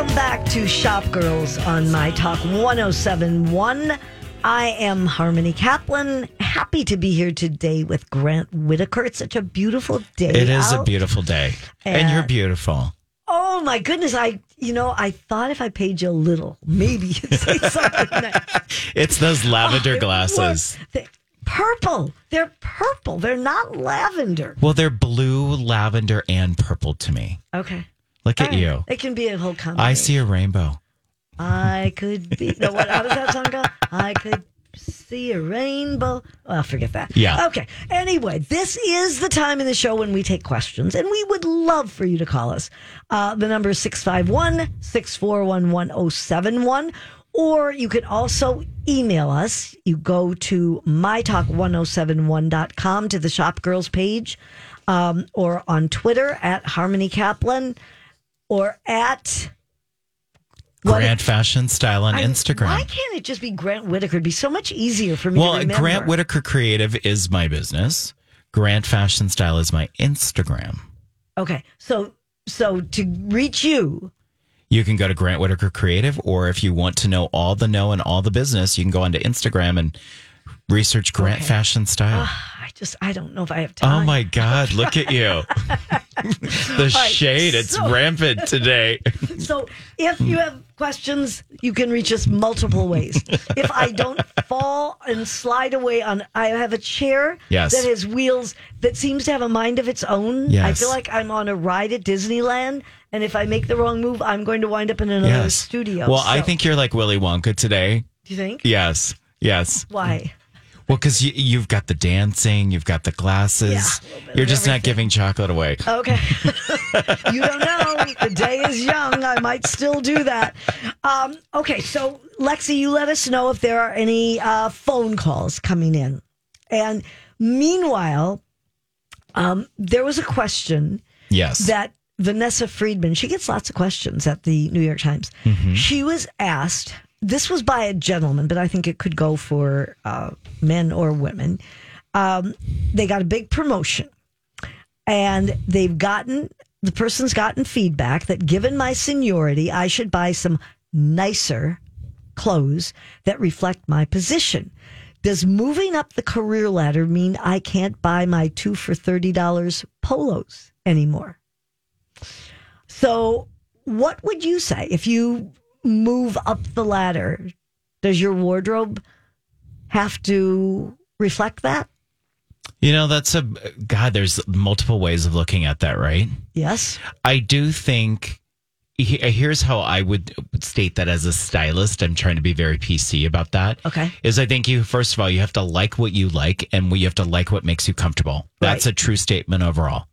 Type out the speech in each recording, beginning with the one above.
Welcome back to Shop Girls on My Talk 1071. I am Harmony Kaplan. Happy to be here today with Grant Whitaker. It's such a beautiful day. It is a beautiful day. And, you're beautiful. Oh my goodness. I, you know, I thought if I paid you a little, maybe you'd say something nice. It's those lavender Oh, glasses. purple. They're purple. They're not lavender. Well, they're blue, lavender, and purple to me. Okay. Look at you. It can be a whole combination. I see a rainbow. I could be. No, what? How does that song go? I could see a rainbow. Well, forget that. Yeah. Okay. Anyway, this is the time in the show when we take questions, and we would love for you to call us. Uh, the number is 651 641 1071. Or you can also email us. You go to mytalk1071.com to the Shop Girls page, um, or on Twitter at Harmony Kaplan, or at What- Grant Fashion Style on I- Instagram. Why can't it just be Grant Whitaker? It'd be so much easier for me to well. Grant Whitaker Creative is my business. Grant Fashion Style is my Instagram. Okay, so so to reach you, You can go to Grant Whitaker Creative, or if you want to know all the know and all the business, you can go onto Instagram and research Grant Okay. Fashion Style. I just I don't know if I have oh time. Oh my God, look at you. the right, shade, it's so- rampant today. So if you have questions, you can reach us multiple ways. if I don't fall and slide away on, I have a chair Yes. that has wheels that seems to have a mind of its own. I feel like I'm on a ride at Disneyland, and if I make the wrong move, I'm going to wind up in another yes. studio. Well, I think you're like Willy Wonka today. Do you think? Yes. Yes. Why? Well, because you, you've got the dancing, you've got the glasses. Yeah, a little bit you're just not giving chocolate away. Okay. you don't know. The day is young. I might still do that. Um, okay. So, Lexi, you let us know if there are any uh, phone calls coming in. And meanwhile, um, there was a question Yes. that Vanessa Friedman, she gets lots of questions at the New York Times. She was asked, this was by a gentleman, but I think it could go for uh, men or women. Um, they got a big promotion and they've gotten, the person's gotten feedback that given my seniority, I should buy some nicer clothes that reflect my position. Does moving up the career ladder mean I can't buy my two for $30 polos anymore? So, what would you say if you move up the ladder? Does your wardrobe have to reflect that? you know, that's a, God, there's multiple ways of looking at that, right? Yes. I do think here's how I would state that as a stylist. I'm trying to be very PC about that. Okay. Is I think you, first of all, you have to like what you like and you have to like what makes you comfortable. That's Right. a true statement overall.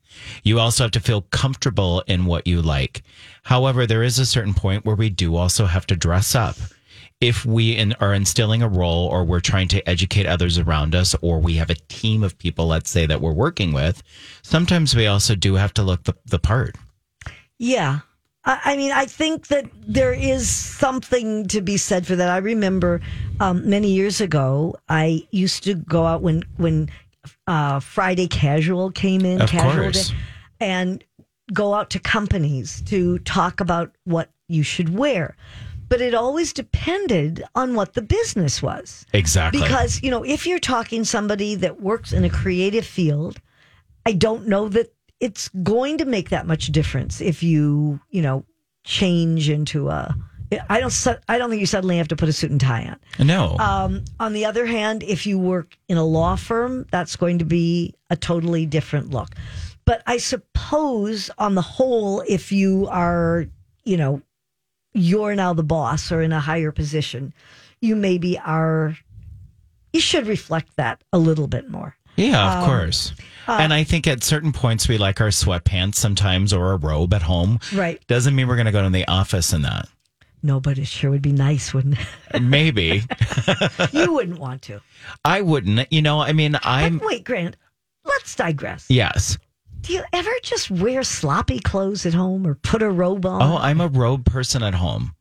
You also have to feel comfortable in what you like. However, there is a certain point where we do also have to dress up. If we in, are instilling a role or we're trying to educate others around us or we have a team of people, let's say, that we're working with, sometimes we also do have to look the, the part. Yeah. I, mean, I think that there is something to be said for that. I remember um, many years ago, I used to go out when when uh, Friday Casual came in, Of Casual course. Day, and go out to companies to talk about what you should wear. But it always depended on what the business was. Exactly. Because, you know, if you're talking somebody that works in a creative field, I don't know that it's going to make that much difference if you, you know, change into a I don't I don't think you suddenly have to put a suit and tie on. no. Um, on the other hand, if you work in a law firm, that's going to be a totally different look. But I suppose on the whole, if you are, you know, you're now the boss or in a higher position, you maybe are, you should reflect that a little bit more. Yeah, of Um, course. uh, and I think at certain points we like our sweatpants sometimes or a robe at home. Right. Doesn't mean we're going to go to the office in that. No, but it sure would be nice, wouldn't it? Maybe. you wouldn't want to. I wouldn't. You know, I mean, I'm. But wait, Grant, let's digress. Yes. Do you ever just wear sloppy clothes at home or put a robe on? Oh, I'm a robe person at home.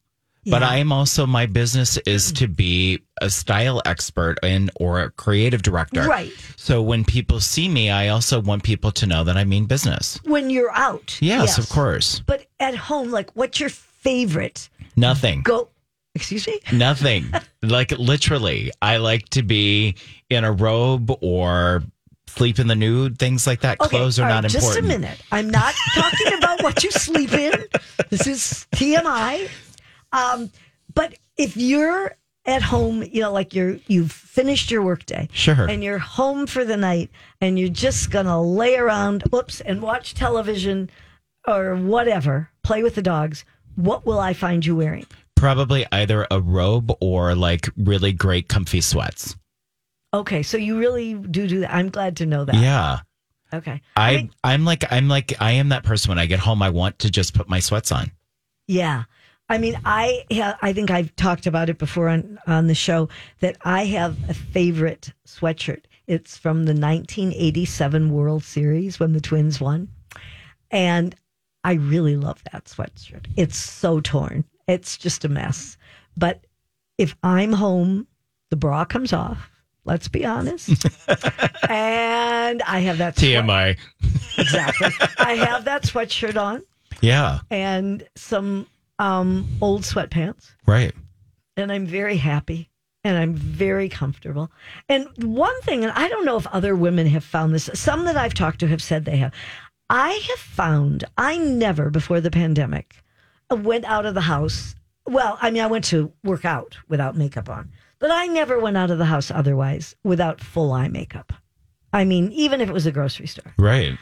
But I am also, my business is hmm. to be a style expert and or a creative director. Right. So when people see me, I also want people to know that I mean business. when you're out. Yes, of course. But at home, like, what's your favorite Nothing. go. Excuse me. Nothing. like literally, I like to be in a robe or sleep in the nude, things like that. Clothes are all not right, important. Just a minute. I'm not talking about what you sleep in. This is TMI. Um, but if you're at home, you know, like you're you've finished your workday, Sure. and you're home for the night, and you're just gonna lay around, whoops, and watch television or whatever, play with the dogs. What will I find you wearing? Probably either a robe or like really great comfy sweats. Okay, so you really do do that. I'm glad to know that. Yeah. Okay. I, mean, I am like I'm like I am that person when I get home I want to just put my sweats on. Yeah. I mean, I I think I've talked about it before on, on the show that I have a favorite sweatshirt. It's from the 1987 World Series when the Twins won. And I really love that sweatshirt. It's so torn. It's just a mess. But if I'm home, the bra comes off. Let's be honest. and I have that sweat- TMI. exactly. I have that sweatshirt on Yeah. and some um, old sweatpants, Right. and I'm very happy and I'm very comfortable. And one thing, and I don't know if other women have found this, some that I've talked to have said they have. I have found I never before the pandemic went out of the house. Well, I mean, I went to work out without makeup on, but I never went out of the house otherwise without full eye makeup. I mean, even if it was a grocery store. Right.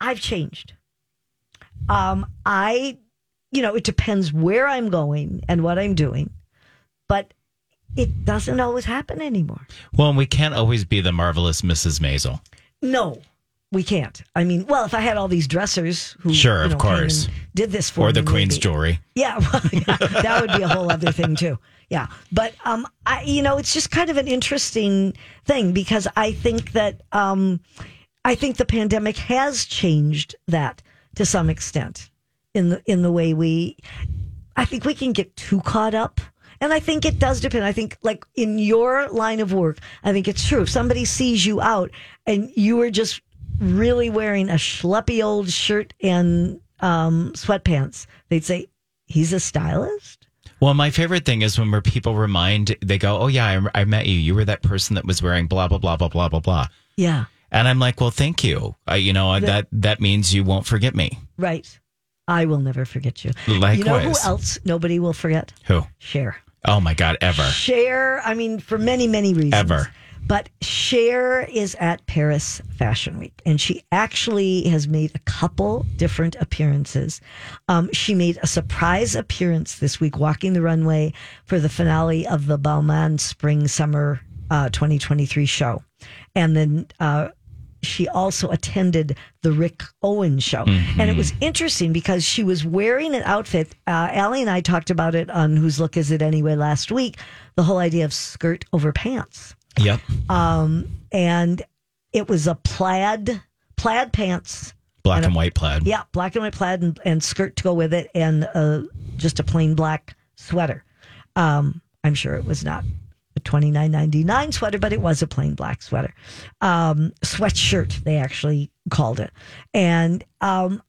I've changed. Um, I, you know, it depends where I'm going and what I'm doing, but it doesn't always happen anymore. Well, and we can't always be the marvelous Mrs. Maisel. No, we can't. I mean, well, if I had all these dressers who, Sure, you of know, came course. did this for Or the me, Queen's maybe. jewelry. Yeah, well, yeah, that would be a whole other thing too. Yeah, but um, I, you know, it's just kind of an interesting thing because I think that um, I think the pandemic has changed that to some extent in the in the way we. I think we can get too caught up. And I think it does depend. I think, like in your line of work, I think it's true. If somebody sees you out and you are just really wearing a schleppy old shirt and um, sweatpants, they'd say, he's a stylist? Well, my favorite thing is when people remind, they go, "Oh yeah, I, I met you. You were that person that was wearing blah blah blah blah blah blah blah." Yeah, And I'm like, "Well, thank you. Uh, you know that that means you won't forget me." right. I will never forget you. Likewise. You know who else nobody will forget? Who? Cher. Oh my God, ever. Cher, I mean, for many, many reasons. Ever. But Cher is at Paris Fashion Week, and she actually has made a couple different appearances. Um, she made a surprise appearance this week, walking the runway for the finale of the Balmain Spring Summer uh, 2023 show. And then uh, she also attended the Rick Owens show. And it was interesting because she was wearing an outfit. Uh, Allie and I talked about it on Whose Look Is It Anyway last week the whole idea of skirt over pants. Yep. Um, and it was a plaid, plaid pants. Black and white plaid. Yeah, black and white plaid and, and skirt to go with it, and uh, just a plain black sweater. Um, I'm sure it was not a twenty nine ninety nine sweater, but it was a plain black sweater, um, sweatshirt. They actually called it, and um,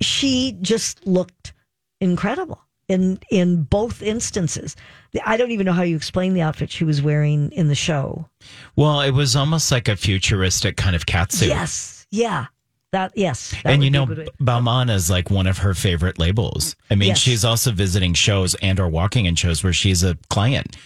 she just looked incredible in in both instances. I don't even know how you explain the outfit she was wearing in the show. Well, it was almost like a futuristic kind of catsuit. Yes, yeah, that yes, that and you know, Balmain is like one of her favorite labels. I mean, Yes. she's also visiting shows and or walking in shows where she's a client.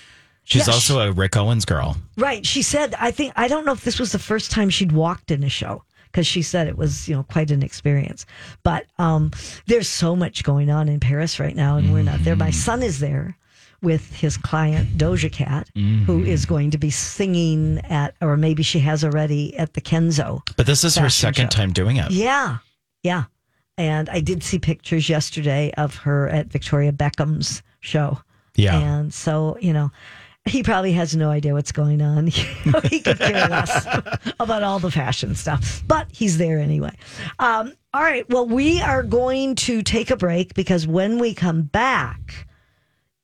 She's also a Rick Owens girl. Right. She said, I think, I don't know if this was the first time she'd walked in a show because she said it was, you know, quite an experience. But um, there's so much going on in Paris right now, and we're not there. My son is there with his client, Doja Cat, who is going to be singing at, or maybe she has already at the Kenzo. But this is her second show. time doing it. Yeah. Yeah. And I did see pictures yesterday of her at Victoria Beckham's show. Yeah. And so, you know, he probably has no idea what's going on. he could care less about all the fashion stuff, but he's there anyway. Um, all right. Well, we are going to take a break because when we come back,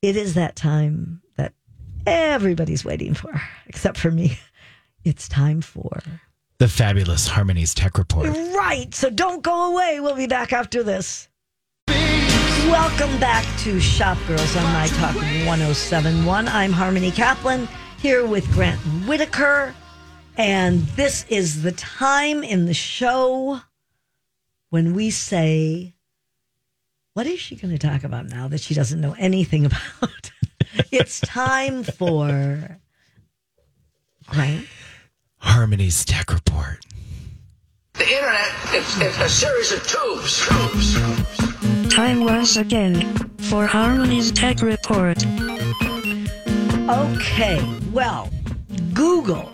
it is that time that everybody's waiting for, except for me. It's time for. The fabulous Harmony's Tech Report. Right. So don't go away. We'll be back after this. Welcome back to Shop Girls on My Talk 1071. I'm Harmony Kaplan here with Grant Whitaker. And this is the time in the show when we say, What is she going to talk about now that she doesn't know anything about? it's time for Grant. Harmony's Tech Report. The internet is, is a series of tubes. tubes. Time once again for Harmony's Tech Report. Okay, well, Google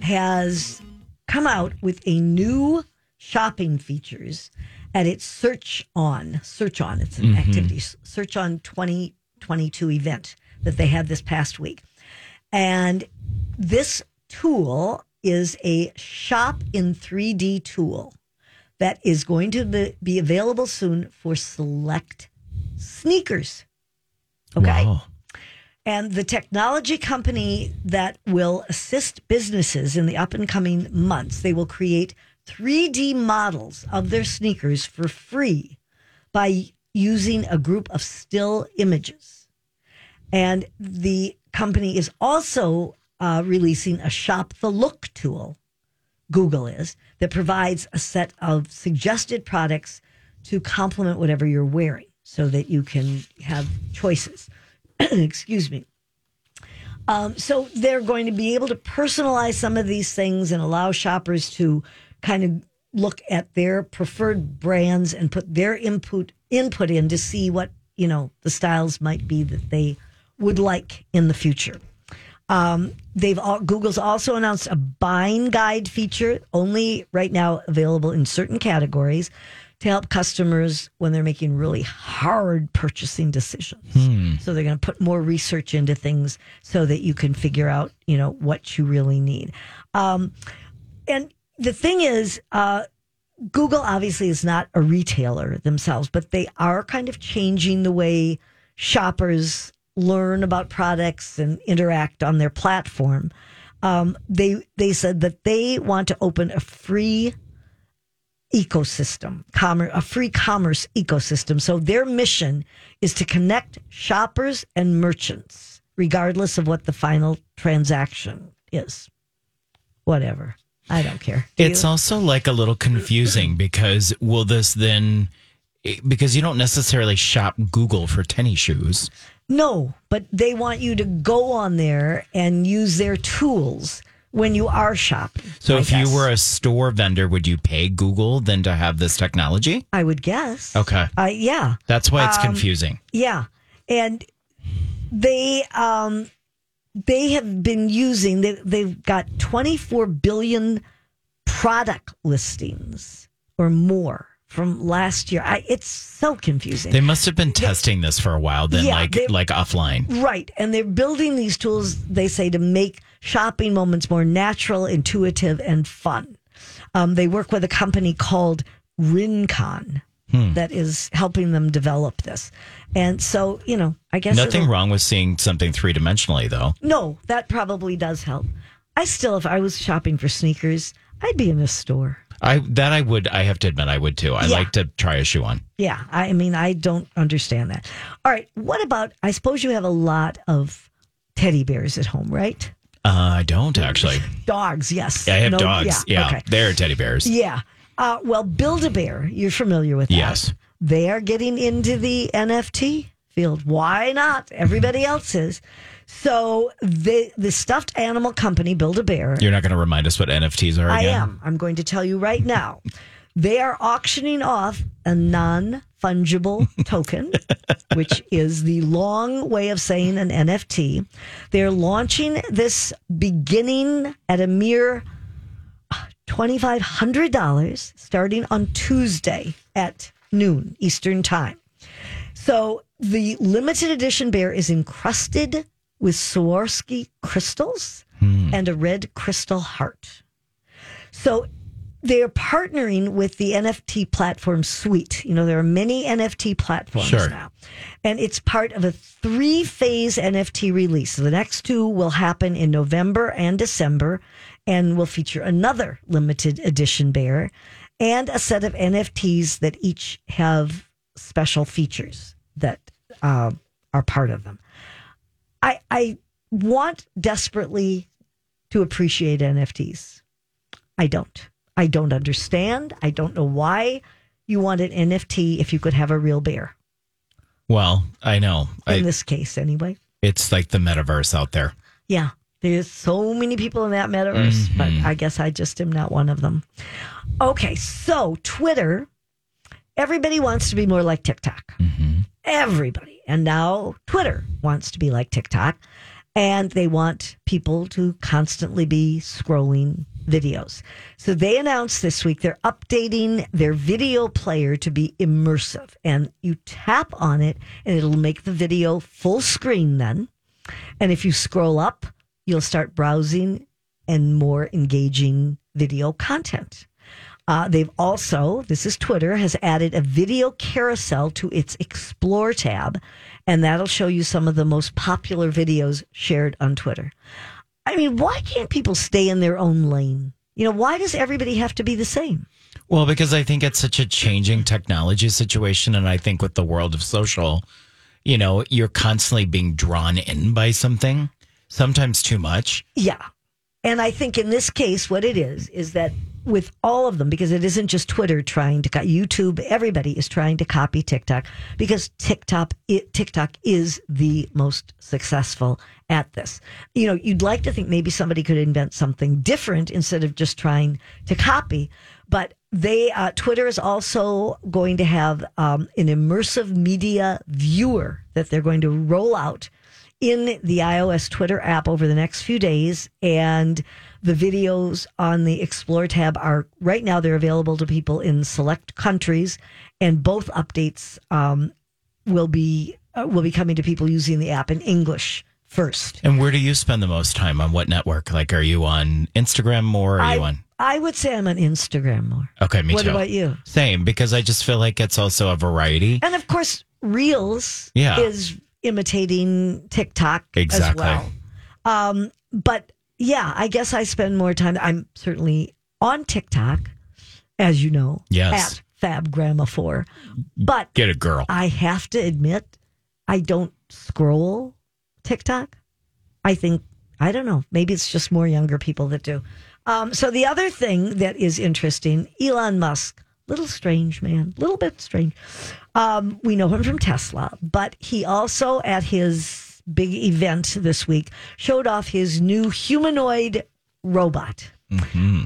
has come out with a new shopping features at its Search On. Search On, it's an mm-hmm. activity. Search On 2022 event that they had this past week. And this tool is a shop in 3D tool that is going to be, available soon for select sneakers. Okay. Wow. And the technology company that will assist businesses in the up and coming months, they will create 3D models of their sneakers for free by using a group of still images. And the company is also uh, releasing a shop the look tool, Google is, that provides a set of suggested products to complement whatever you're wearing so that you can have choices. Excuse me. Um, so they're going to be able to personalize some of these things and allow shoppers to kind of look at their preferred brands and put their input input in to see what you know the styles might be that they would like in the future. Um, they've all, Google's also announced a buying guide feature, only right now available in certain categories, to help customers when they're making really hard purchasing decisions. So they're going to put more research into things so that you can figure out, you know, what you really need. Um, and the thing is, uh, Google obviously is not a retailer themselves, but they are kind of changing the way shoppers learn about products and interact on their platform. Um, they they said that they want to open a free ecosystem, commerce, a free commerce ecosystem. So their mission is to connect shoppers and merchants, regardless of what the final transaction is. Whatever. I don't care. Do It's you? also like a little confusing because will this then because you don't necessarily shop Google for tennis shoes. No, but they want you to go on there and use their tools when you are shopping. So I if guess. you were a store vendor, would you pay Google then to have this technology? I would guess. Okay. Uh, yeah, That's why Um, it's confusing. yeah, and they um they have been using they they've got twenty four billion product listings or more from last year. I, it's so confusing. They must have been testing this for a while then Yeah, like like offline. Right. And they're building these tools, they say, to make shopping moments more natural, intuitive, and fun. Um, they work with a company called Rincon Hmm. that is helping them develop this. And so, you know, I guess Nothing wrong with seeing something three dimensionally though. No, that probably does help. I still, if I was shopping for sneakers, I'd be in a store. I that I would I have to admit I would too. I Yeah. like to try a shoe on. Yeah, I mean, I don't understand that. All right, what about? I suppose you have a lot of teddy bears at home, right? Uh, I don't actually. Dogs, yes. I have No, dogs. Yeah, okay. they're teddy bears. Yeah. Uh, well, Build a Bear, you're familiar with that. Yes. They are getting into the NFT field. Why not? Everybody mm. else is. So the the stuffed animal company, Build a Bear, You're not going to remind us what NFTs are I am. I'm going to tell you right now. They are auctioning off a non fungible token, which is the long way of saying an NFT. They're launching this beginning at a mere uh, $2,500 starting on Tuesday at noon Eastern Time. So the limited edition bear is encrusted with Swarovski crystals hmm. and a red crystal heart. So they're partnering with the NFT platform Suite. You know, there are many NFT platforms Sure. now. And it's part of a three phase NFT release. So the next two will happen in November and December and will feature another limited edition bear and a set of NFTs that each have special features that uh, are part of them. I I want desperately to appreciate NFTs. I don't. I don't understand. I don't know why you want an NFT if you could have a real bear. Well, I know. In I, this case, anyway. it's like the metaverse out there. Yeah. There's so many people in that metaverse, but I guess I just am not one of them. Okay, so Twitter, everybody wants to be more like TikTok. Everybody. And now Twitter wants to be like TikTok. And they want people to constantly be scrolling videos. So they announced this week they're updating their video player to be immersive. And you tap on it and it'll make the video full screen then. And if you scroll up, you'll start browsing and more engaging video content. Uh, they've also, this is Twitter, has added a video carousel to its Explore tab, and that'll show you some of the most popular videos shared on Twitter. I mean, why can't people stay in their own lane? You know, why does everybody have to be the same? Well, because I think it's such a changing technology situation. And I think with the world of social, you know, you're constantly being drawn in by something, sometimes too much. Yeah. And I think in this case, what it is, is that with all of them, because it isn't just Twitter trying to cut YouTube, everybody is trying to copy TikTok because TikTok, it, TikTok is the most successful at this. You know, you'd like to think maybe somebody could invent something different instead of just trying to copy. But they, uh, Twitter is also going to have um, an immersive media viewer that they're going to roll out in the iOS Twitter app over the next few days. And the videos on the Explore tab are right now, they're available to people in select countries. And both updates um, will be uh, will be coming to people using the app in English first. And where do you spend the most time on what network? Like, are you on Instagram more? Or are I, you on? I would say I'm on Instagram more. Okay, me what too. about you? Same, because I just feel like it's also a variety. And of course, Reels Yeah. is imitating TikTok Exactly. as well. Um, but yeah, I guess I spend more time. I'm certainly on TikTok, as you know, Yes. at Fab Grandma Four. But Get a girl. I have to admit, I don't scroll TikTok. I think I don't know. Maybe it's just more younger people that do. Um, so the other thing that is interesting, Elon Musk, little strange man, little bit strange. Um, we know him from Tesla, but he also at his big event this week showed off his new humanoid robot.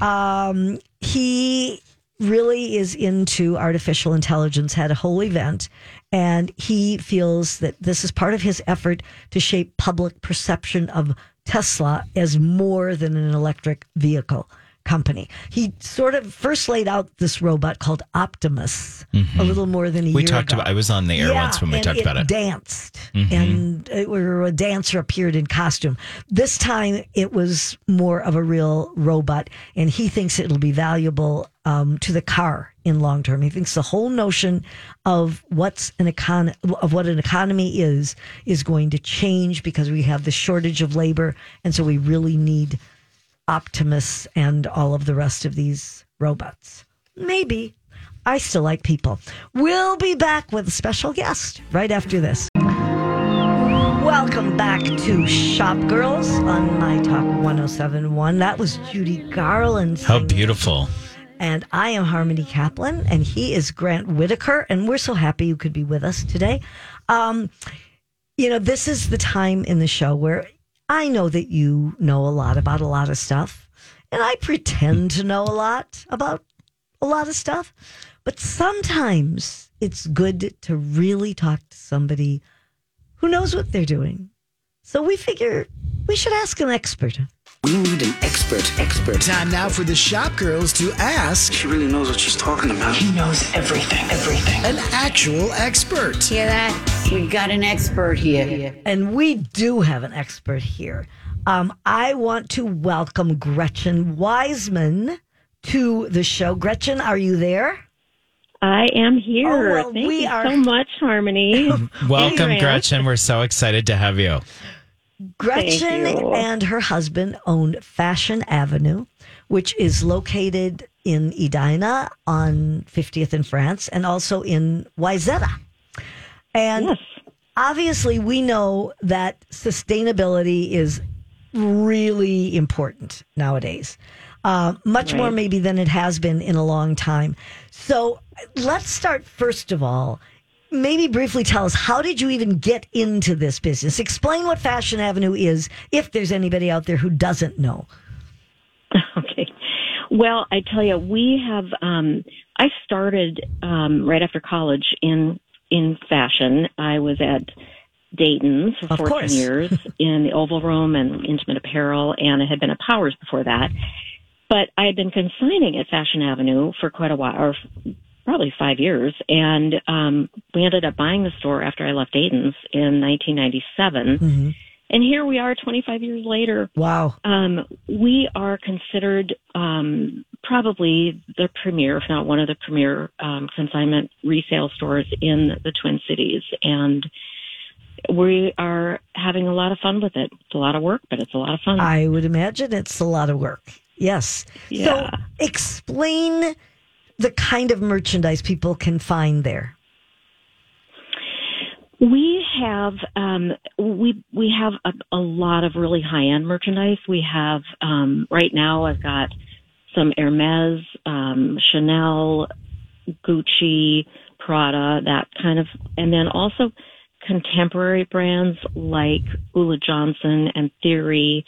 Um, he really is into artificial intelligence, had a whole event, and he feels that this is part of his effort to shape public perception of Tesla as more than an electric vehicle company. He sort of first laid out this robot called Optimus a little more than a Mm-hmm. We year talked ago. about. I was on the air once when we talked about it. Mm-hmm. Danced and it, where a dancer appeared in costume. This time it was more of a real robot, and he thinks it'll be valuable um, to the car in long term. He thinks the whole notion of what's an econ of what an economy is is going to change because we have the shortage of labor, and so we really need Optimus and all of the rest of these robots. Maybe. I still like people. We'll be back with a special guest right after this. Welcome back to Shop Girls on My Talk 1071. That was Judy Garland. How beautiful. And I am Harmony Kaplan, and he is Grant Whitaker, and we're so happy you could be with us today. Um, you know, this is the time in the show where I know that you know a lot about a lot of stuff, and I pretend to know a lot about a lot of stuff, but sometimes it's good to really talk to somebody who knows what they're doing. So we figure we should ask an expert. We need an expert, expert. Time now for the shop girls to ask She really knows what she's talking about. He knows everything, everything. an actual expert. Hear that? We got an expert here. And we do have an expert here. Um, I want to welcome Gretchen Wiseman to the show. Gretchen, are you there? I am here. Oh, well, Thank we you are- so much, Harmony. Welcome, Gretchen. We're so excited to have you. Gretchen and her husband own Fashion Avenue, which is located in Edina on 50th in France and also in Wayzata. And Yes. obviously, we know that sustainability is really important nowadays, uh, much more maybe than it has been in a long time. So let's start first of all. Maybe briefly tell us how did you even get into this business? Explain what Fashion Avenue is, if there's anybody out there who doesn't know. Okay. Well, I tell you, we have. Um, I started um, right after college in in fashion. I was at Dayton's for Of 14 course. years in the Oval Room and intimate apparel, and I had been at Powers before that. But I had been consigning at Fashion Avenue for quite a while, or probably five years, and um, we ended up buying the store after I left Dayton's in 1997. And here we are, 25 years later, Wow. um, we are considered um, probably the premier, if not one of the premier um, consignment resale stores in the Twin Cities, and we are having a lot of fun with it. It's a lot of work, but it's a lot of fun. I would imagine it's a lot of work. Yes. Yeah. So explain the kind of merchandise people can find there. We have um, we we have a, a lot of really high end merchandise. We have um, right now. I've got some Hermes, um, Chanel, Gucci, Prada, that kind of, and then also contemporary brands like Ulla Johnson and Theory.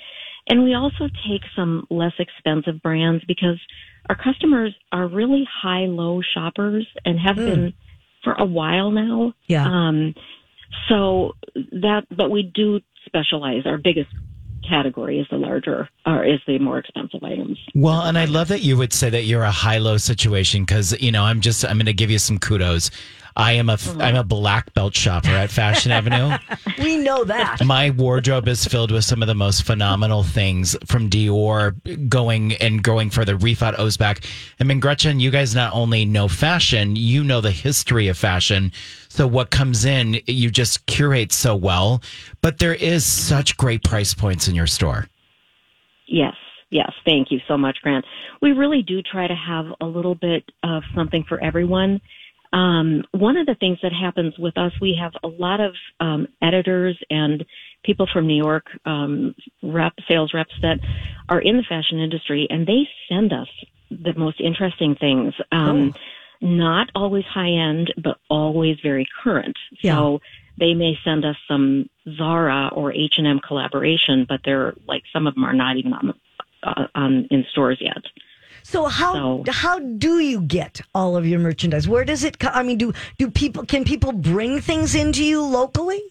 And we also take some less expensive brands because our customers are really high low shoppers and have been for a while now. Yeah. Um, so that, but we do specialize. Our biggest category is the larger, or is the more expensive items. Well, and I love that you would say that you're a high low situation because you know I'm just I'm going to give you some kudos. I am a Mm-hmm. am a black belt shopper at Fashion Avenue. We know that. My wardrobe is filled with some of the most phenomenal things from Dior going and going further. Rifat Ozbek. I mean, Gretchen, you guys not only know fashion, you know the history of fashion. So what comes in, you just curate so well. But there is such great price points in your store. Yes, yes. Thank you so much, Grant. We really do try to have a little bit of something for everyone. Um, one of the things that happens with us, we have a lot of um, editors and people from New York, um, rep, sales reps that are in the fashion industry, and they send us the most interesting things. Um, Not always high end, but always very current. Yeah. So they may send us some Zara or H and M collaboration, but they're like some of them are not even on uh, on in stores yet. So how So- how do you get all of your merchandise? Where does it come? I mean, do do people can people bring things into you locally?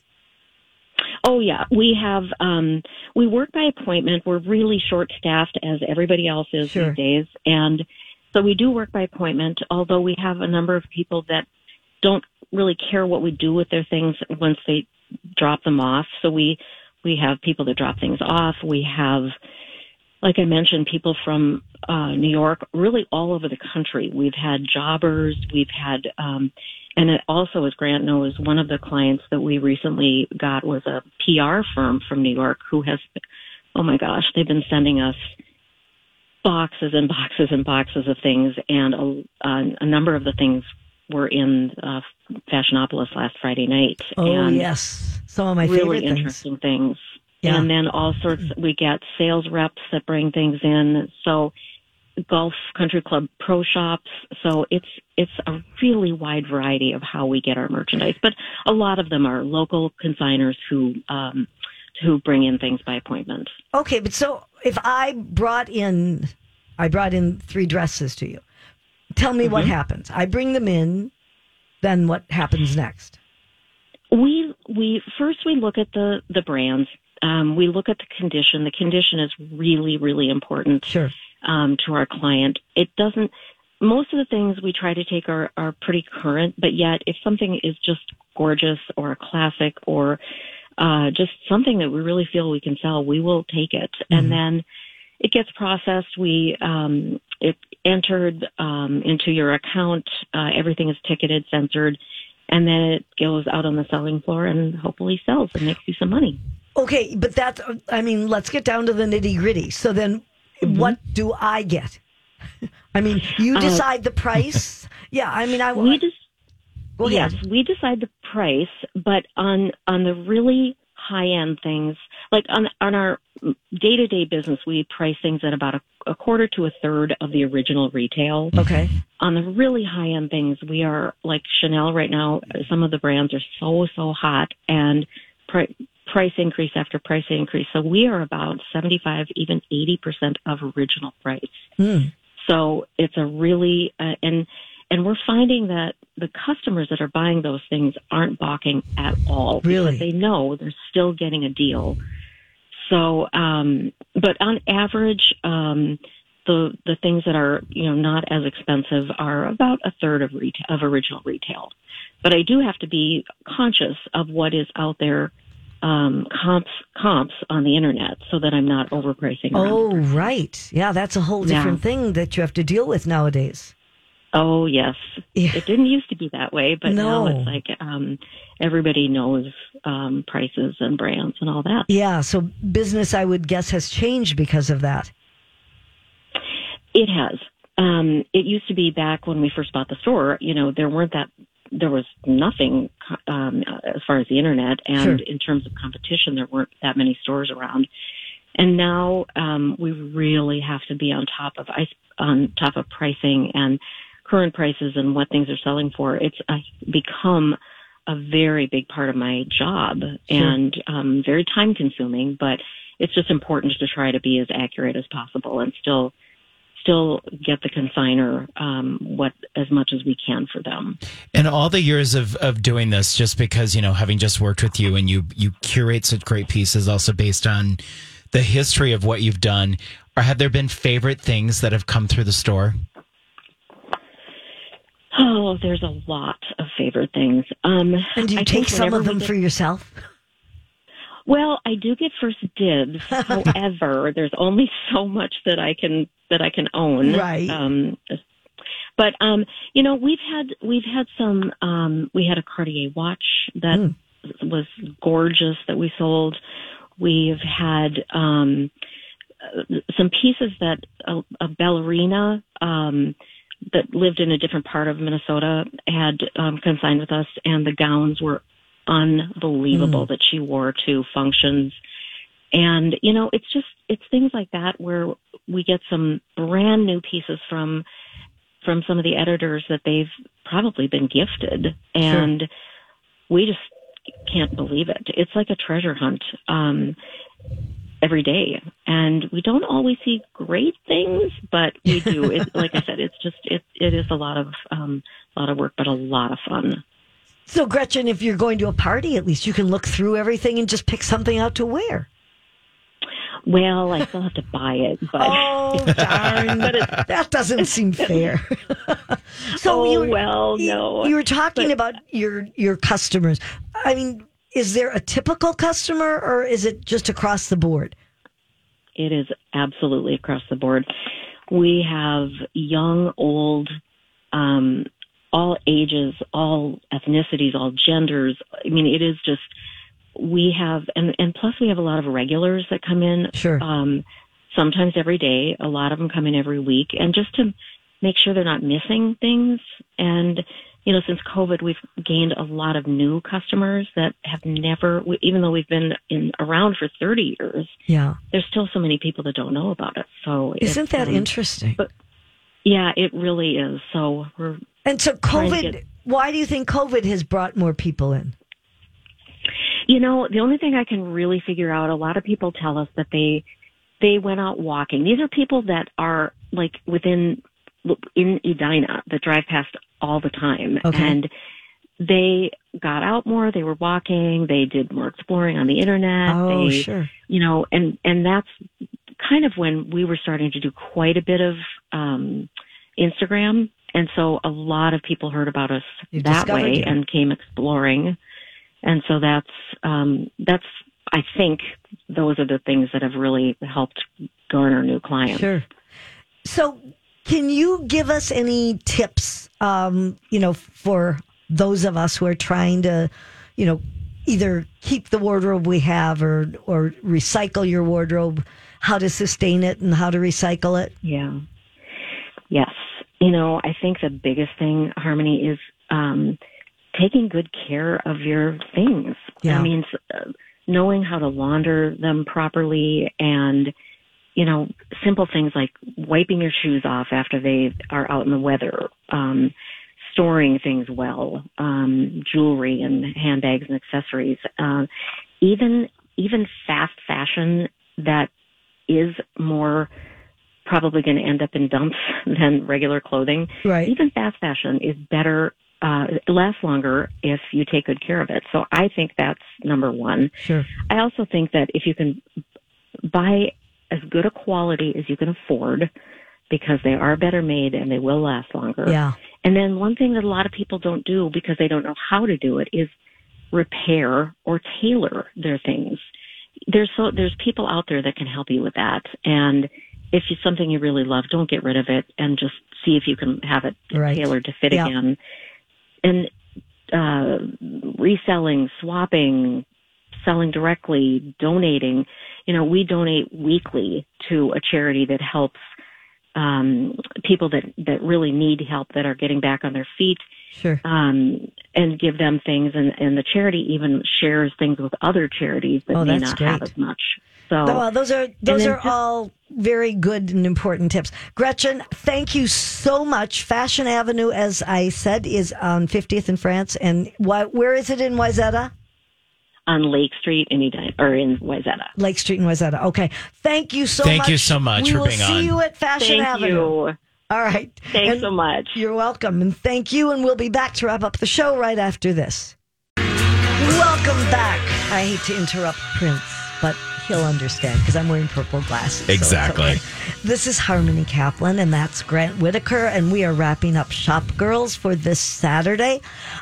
Oh yeah, we have um we work by appointment. We're really short staffed as everybody else is Sure. these days. And so we do work by appointment, although we have a number of people that don't really care what we do with their things once they drop them off. So we we have people that drop things off. We have like I mentioned, people from uh, New York, really all over the country. We've had jobbers, we've had, um, and it also, as Grant knows, one of the clients that we recently got was a PR firm from New York who has, oh my gosh, they've been sending us boxes and boxes and boxes of things, and a, a, a number of the things were in uh, Fashionopolis last Friday night. Oh and yes, some of my really favorite things. interesting things. Yeah. And then all sorts, we get sales reps that bring things in. So golf country club pro shops. So it's, it's a really wide variety of how we get our merchandise, but a lot of them are local consigners who, um, who bring in things by appointment. Okay, but so if I brought in, I brought in three dresses to you. Tell me Mm-hmm. what happens. I bring them in. Then what happens next? We we first we look at the the brands. Um, we look at the condition. The condition is really really important. Sure. um, to our client. It doesn't. Most of the things we try to take are are pretty current, but yet if something is just gorgeous or a classic or uh, just something that we really feel we can sell, we will take it, and then it gets processed. We um, it entered um, into your account. Uh, everything is ticketed, censored, and then it goes out on the selling floor and hopefully sells and makes you some money. Okay, but that's. I mean, let's get down to the nitty gritty. So then, Mm-hmm. what do I get? I mean, you Uh, decide the price. yeah, I mean, I we just well, yes, we decide the price, but on on the really high end things, like on on our day to day business, we price things at about a, a quarter to a third of the original retail. Okay. On the really high end things, we are like Chanel right now. Some of the brands are so so hot and pri- price increase after price increase. So we are about seventy five, even eighty percent of original price. Hmm. So it's a really uh, and and we're finding that the customers that are buying those things aren't balking at all Really? because they know they're still getting a deal. So, um, but on average, um, the the things that are you know not as expensive are about a third of retail of original retail. But I do have to be conscious of what is out there. Um, comps comps on the internet so that I'm not overpricing. Oh, right. Yeah, that's a whole Yeah. different thing that you have to deal with nowadays. Oh yes, Yeah. it didn't used to be that way, but now it's like um, everybody knows um, prices and brands and all that. Yeah, so business, I would guess, has changed because of that. It has. Um, it used to be back when we first bought the store. You know, there weren't that. There was nothing um, as far as the internet, and Sure. in terms of competition, there weren't that many stores around. And now um, we really have to be on top of ice, on top of pricing and current prices and what things are selling for. It's uh, become a very big part of my job and um, very time consuming, but it's just important to try to be as accurate as possible and still still get the consigner um, what as much as we can for them. And all the years of, of doing this, just because, you know, having just worked with you and you, you curate such great pieces also based on the history of what you've done, or have there been favorite things that have come through the store? Oh, there's a lot of favorite things. Um, And do you I take some of them get- for yourself? Well, I do get first dibs. However, there's only so much that I can that I can own. Right. Um, but um, you know, we've had we've had some. Um, we had a Cartier watch that was gorgeous that we sold. We've had um, uh, some pieces that a, a ballerina um, that lived in a different part of Minnesota had um, consigned with us, and the gowns were unbelievable that she wore to functions. And you know, it's just it's things like that where we get some brand new pieces from from some of the editors that they've probably been gifted, and we just can't believe it. It's like a treasure hunt. Um, every day and we don't always see great things but we do it like i said it's just it it is a lot of um a lot of work but a lot of fun So, Gretchen, if you're going to a party, at least you can look through everything and just pick something out to wear. well i still have to buy it but Oh, darn. But that doesn't seem fair. so, Oh, you were, well, you- no. You were talking But- about your your customers. I mean, is there a typical customer or is it just across the board? it is absolutely across the board we have young old um all ages all ethnicities all genders i mean it is just we have and and plus we have a lot of regulars that come in Sure. um sometimes every day a lot of them come in every week and just to make sure they're not missing things and you know since covid we've gained a lot of new customers that have never even though we've been in around for 30 years Yeah. there's still so many people that don't know about it so Isn't that um, interesting? but- yeah it really is so we're and so, COVID, get- why do you think COVID has brought more people in? You know, the only thing I can really figure out, a lot of people tell us that they they went out walking. These are people that are like within in Edina that drive past all the time, Okay. and they got out more. They were walking. They did more exploring on the internet. Oh, they, sure. you know, and and that's kind of when we were starting to do quite a bit of um, Instagram, and so a lot of people heard about us You that way you. and came exploring, and so that's um, that's I think those are the things that have really helped garner new clients. Sure. So, can you give us any tips, um, you know, for those of us who are trying to, you know, either keep the wardrobe we have or or recycle your wardrobe, how to sustain it and how to recycle it? Yeah. Yes. You know, I think the biggest thing, Harmony, is um, taking good care of your things. Yeah. I mean, uh, knowing how to launder them properly and, you know, simple things like wiping your shoes off after they are out in the weather, um, storing things well, um, jewelry and handbags and accessories, uh, even, even fast fashion that is more probably going to end up in dumps than regular clothing. Right. Even fast fashion is better, uh, lasts longer if you take good care of it. So I think that's number one. Sure. I also think that if you can buy as good a quality as you can afford, because they are better made and they will last longer. Yeah. And then one thing that a lot of people don't do because they don't know how to do it is repair or tailor their things. There's so there's people out there that can help you with that. And if it's something you really love, don't get rid of it and just see if you can have it Right. tailored to fit Yeah. again. And uh, reselling, swapping, selling directly, donating. You know, we donate weekly to a charity that helps um, people that that really need help that are getting back on their feet Sure. um, and give them things. And, and the charity even shares things with other charities that Oh, may that's not have as much. So Well, those are those are just- all very good and important tips. Gretchen, thank you so much. Fashion Avenue, as I said, is on 50th in France, and why, where is it in Wayzata? On Lake Street in Edina, or in Wayzata. Lake Street in Wayzata. Okay, thank you so Thank much. you so much we for will being see on. you at Fashion Thank Avenue. you. All right. Thanks And so much. You're welcome, and thank you. And we'll be back to wrap up the show right after this. Welcome back. I hate to interrupt Prince, but he'll understand because I'm wearing purple glasses. so Exactly. okay. This is Harmony Kaplan, and that's Grant Whitaker, and we are wrapping up Shop Girls for this Saturday.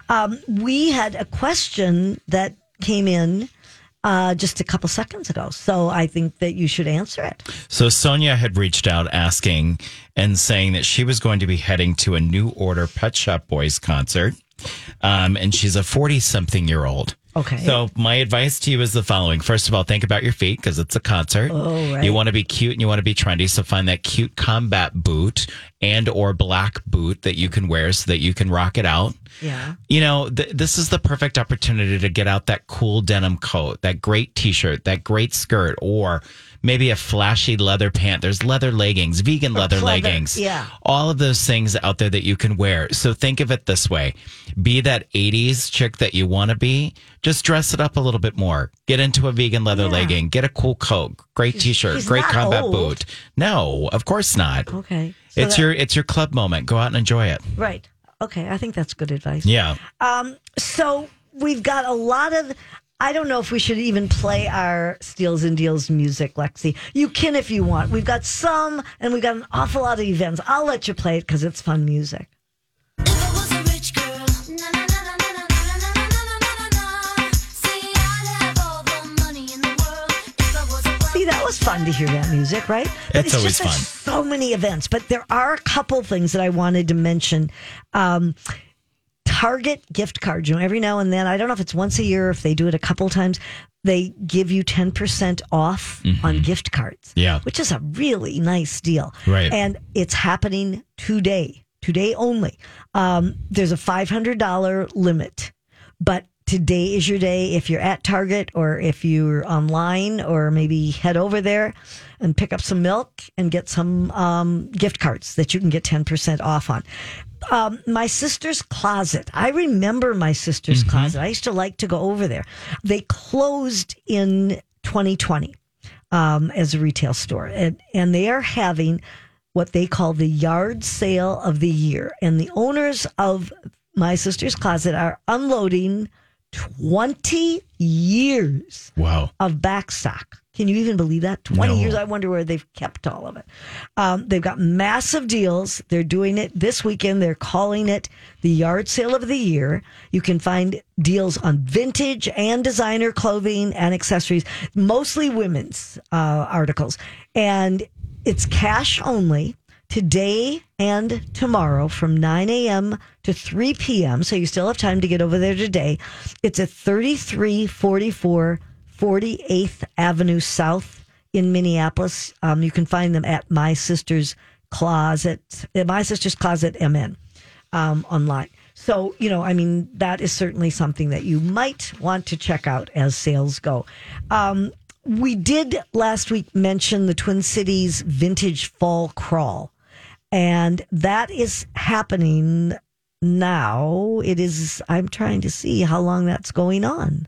Um, we had a question that came in uh, just a couple seconds ago, so I think that you should answer it. So Sonia had reached out asking and saying that she was going to be heading to a New Order Pet Shop Boys concert. Um, and she's a 40 something year old. Okay. So my advice to you is the following. First of all, think about your feet because it's a concert. Oh, right. You want to be cute and you want to be trendy. So find that cute combat boot and or black boot that you can wear so that you can rock it out. Yeah. You know, th- this is the perfect opportunity to get out that cool denim coat, that great t-shirt, that great skirt, or maybe a flashy leather pant. There's leather leggings, vegan leather pleather, leggings. yeah. All of those things out there that you can wear. So think of it this way. Be that 80s chick that you want to be. Just dress it up a little bit more. Get into a vegan leather Yeah. legging. Get a cool coat, great t-shirt, great combat old. boot. No, of course not. Okay. So It's that- your it's your club moment. Go out and enjoy it. right. Okay, I think that's good advice. Yeah. Um, so we've got a lot of. I don't know if we should even play our Steals and Deals music, Lexi. You can if you want. We've got some, and we've got an awful lot of events. I'll let you play it because it's fun music. that was fun to hear that music, right? But it's, it's always just, fun. So many events, but there are a couple things that I wanted to mention. Um, Target gift cards. You know, every now and then, I don't know if it's once a year, if they do it a couple times, they give you 10% off on gift cards. Mm-hmm. Yeah. Which is a really nice deal. Right. And it's happening today, today only. Um, there's a $500 limit, but today is your day. If you're at Target or if you're online or maybe head over there and pick up some milk and get some um, gift cards that you can get 10% off on. Um, my sister's closet. I remember my sister's closet. I used to like to go over there. They closed in 2020 um, as a retail store, and, and they are having what they call the yard sale of the year. And the owners of my sister's closet are unloading 20 years Wow. of back stock. Can you even believe that? 20 No. years. I wonder where they've kept all of it. Um, they've got massive deals. They're doing it this weekend. They're calling it the yard sale of the year. You can find deals on vintage and designer clothing and accessories, mostly women's uh, articles. And it's cash only today and tomorrow from 9 a.m. to 3 p.m. So you still have time to get over there today. It's at 3344 48th Avenue South in Minneapolis. Um, you can find them at My Sister's Closet, My Sister's Closet MN um, online. So, you know, I mean, that is certainly something that you might want to check out as sales go. Um, we did last week mention the Twin Cities Vintage Fall Crawl, and that is happening now. It is, I'm trying to see how long that's going on,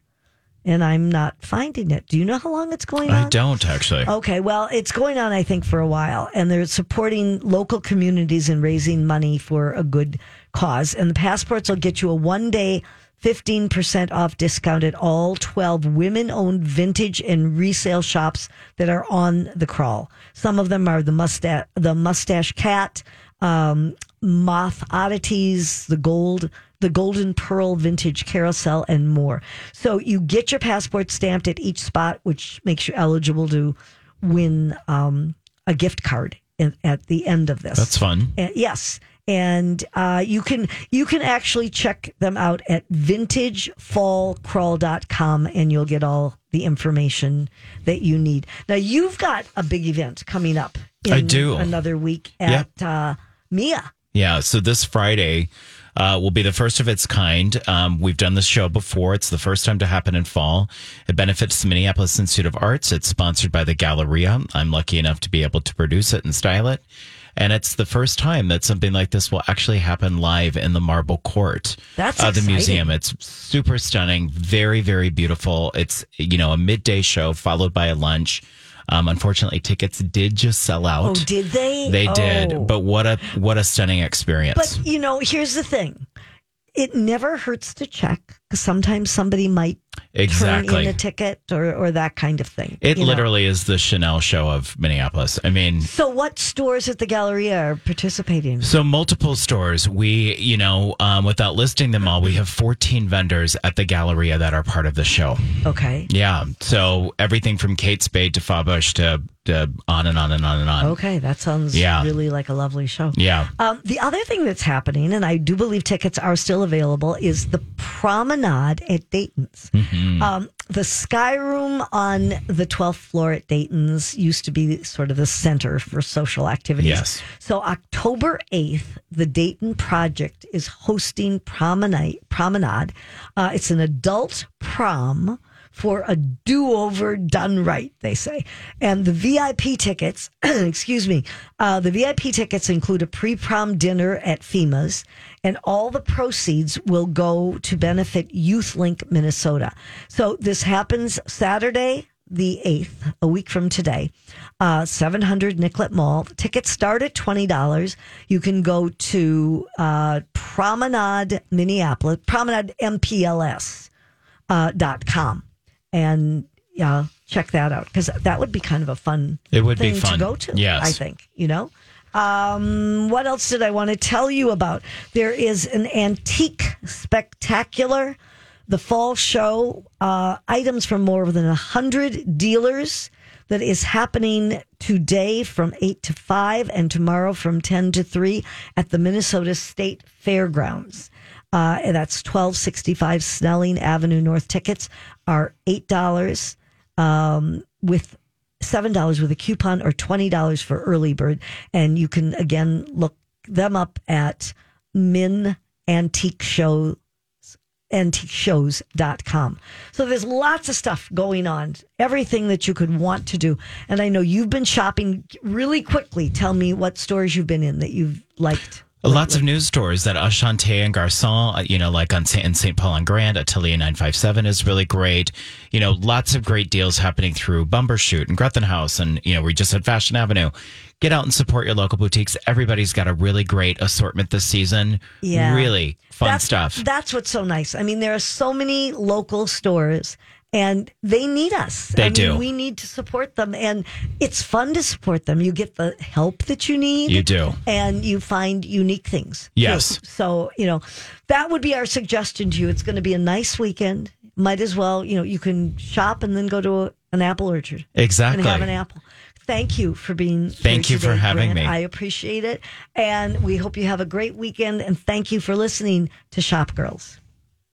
and I'm not finding it. Do you know how long it's going on? I don't actually. Okay, well, it's going on, I think, for a while, and they're supporting local communities and raising money for a good cause. And the passports will get you a one day, 15% off discount at all 12 women owned vintage and resale shops that are on the crawl. Some of them are the mustache, the mustache cat, um, moth oddities, the gold, the golden pearl vintage carousel and more. So you get your passport stamped at each spot, which makes you eligible to win um, a gift card at the end of this. That's fun. Uh, yes. And uh, you can you can actually check them out at vintagefallcrawl.com and you'll get all the information that you need. Now you've got a big event coming up in I do. another week at uh, Mia. Yeah. So this Friday uh, will be the first of its kind. Um, we've done this show before. It's the first time to happen in fall. It benefits the Minneapolis Institute of Arts. It's sponsored by the Galleria. I'm lucky enough to be able to produce it and style it. And it's the first time that something like this will actually happen live in the marble court That's of the exciting. museum. It's super stunning, very, very beautiful. It's, you know, a midday show followed by a lunch. Um, unfortunately, tickets did just sell out. Oh, did they? They Oh. did, but what a what a stunning experience! But you know, here's the thing: it never hurts to check because sometimes somebody might turn in a ticket or or that kind of thing. it you know. literally is the Chanel show of Minneapolis. I mean, So, what stores at the Galleria are participating? so multiple stores. We, you know, um, without listing them all, we have 14 vendors at the Galleria that are part of the show. Okay. Yeah, so everything from Kate Spade to Fabush to, to on and on and on and on. Okay, that sounds Yeah. really like a lovely show. Yeah. Um, the other thing that's happening, and I do believe tickets are still available, is the promenade at Dayton's. Mm-hmm. Um, the Sky Room on the 12th floor at Dayton's used to be sort of the center for social activities. Yes. So October 8th, the Dayton Project is hosting Promenade. Promenade. Uh, it's an adult prom for a do-over done right, they say. And the VIP tickets, excuse me, uh, the VIP tickets include a pre-prom dinner at Fhima's, and all the proceeds will go to benefit YouthLink Minnesota. So this happens Saturday, the 8th, a week from today, uh, 700 Nicollet Mall. Tickets start at $20. You can go to uh, Promenade Minneapolis, Promenade MPLS uh, dot com and yeah, check that out because that would be kind of a fun It would be fun. to go to. Yes. I think you know. Um, what else did I want to tell you about? There is an antique spectacular, the fall show, uh, items from more than a hundred dealers that is happening today from eight to five and tomorrow from ten to three at the Minnesota State Fairgrounds. Uh, and that's twelve sixty five Snelling Avenue North. Tickets are eight dollars um, with seven dollars with a coupon or twenty dollars for early bird. And you can again look them up at Min Antique Show antiqueshows.com. So there's lots of stuff going on, everything that you could want to do. And I know you've been shopping really quickly. Tell me what stores you've been in that you've liked. Lots of news stores that Ashante and Garcon, uh, you know, like on St. in St. Paul and Grand, Atelier 957 is really great. You know, lots of great deals happening through Bumbershoot and Grethen House. And, you know, we just had Fashion Avenue. Get out and support your local boutiques. Everybody's got a really great assortment this season. Yeah. Really fun that's, stuff. That's what's so nice. I mean, there are so many local stores and they need us. They I mean, do. We need to support them and it's fun to support them. You get the help that you need. You do. And you find unique things. too. Yes. So, you know, that would be our suggestion to you. It's going to be a nice weekend. Might as well, you know, you can shop and then go to a, an apple orchard. Exactly. And have an apple. Thank you for being Thank you for having Grant. me. I appreciate it. And we hope you have a great weekend. And thank you for listening to Shop Girls.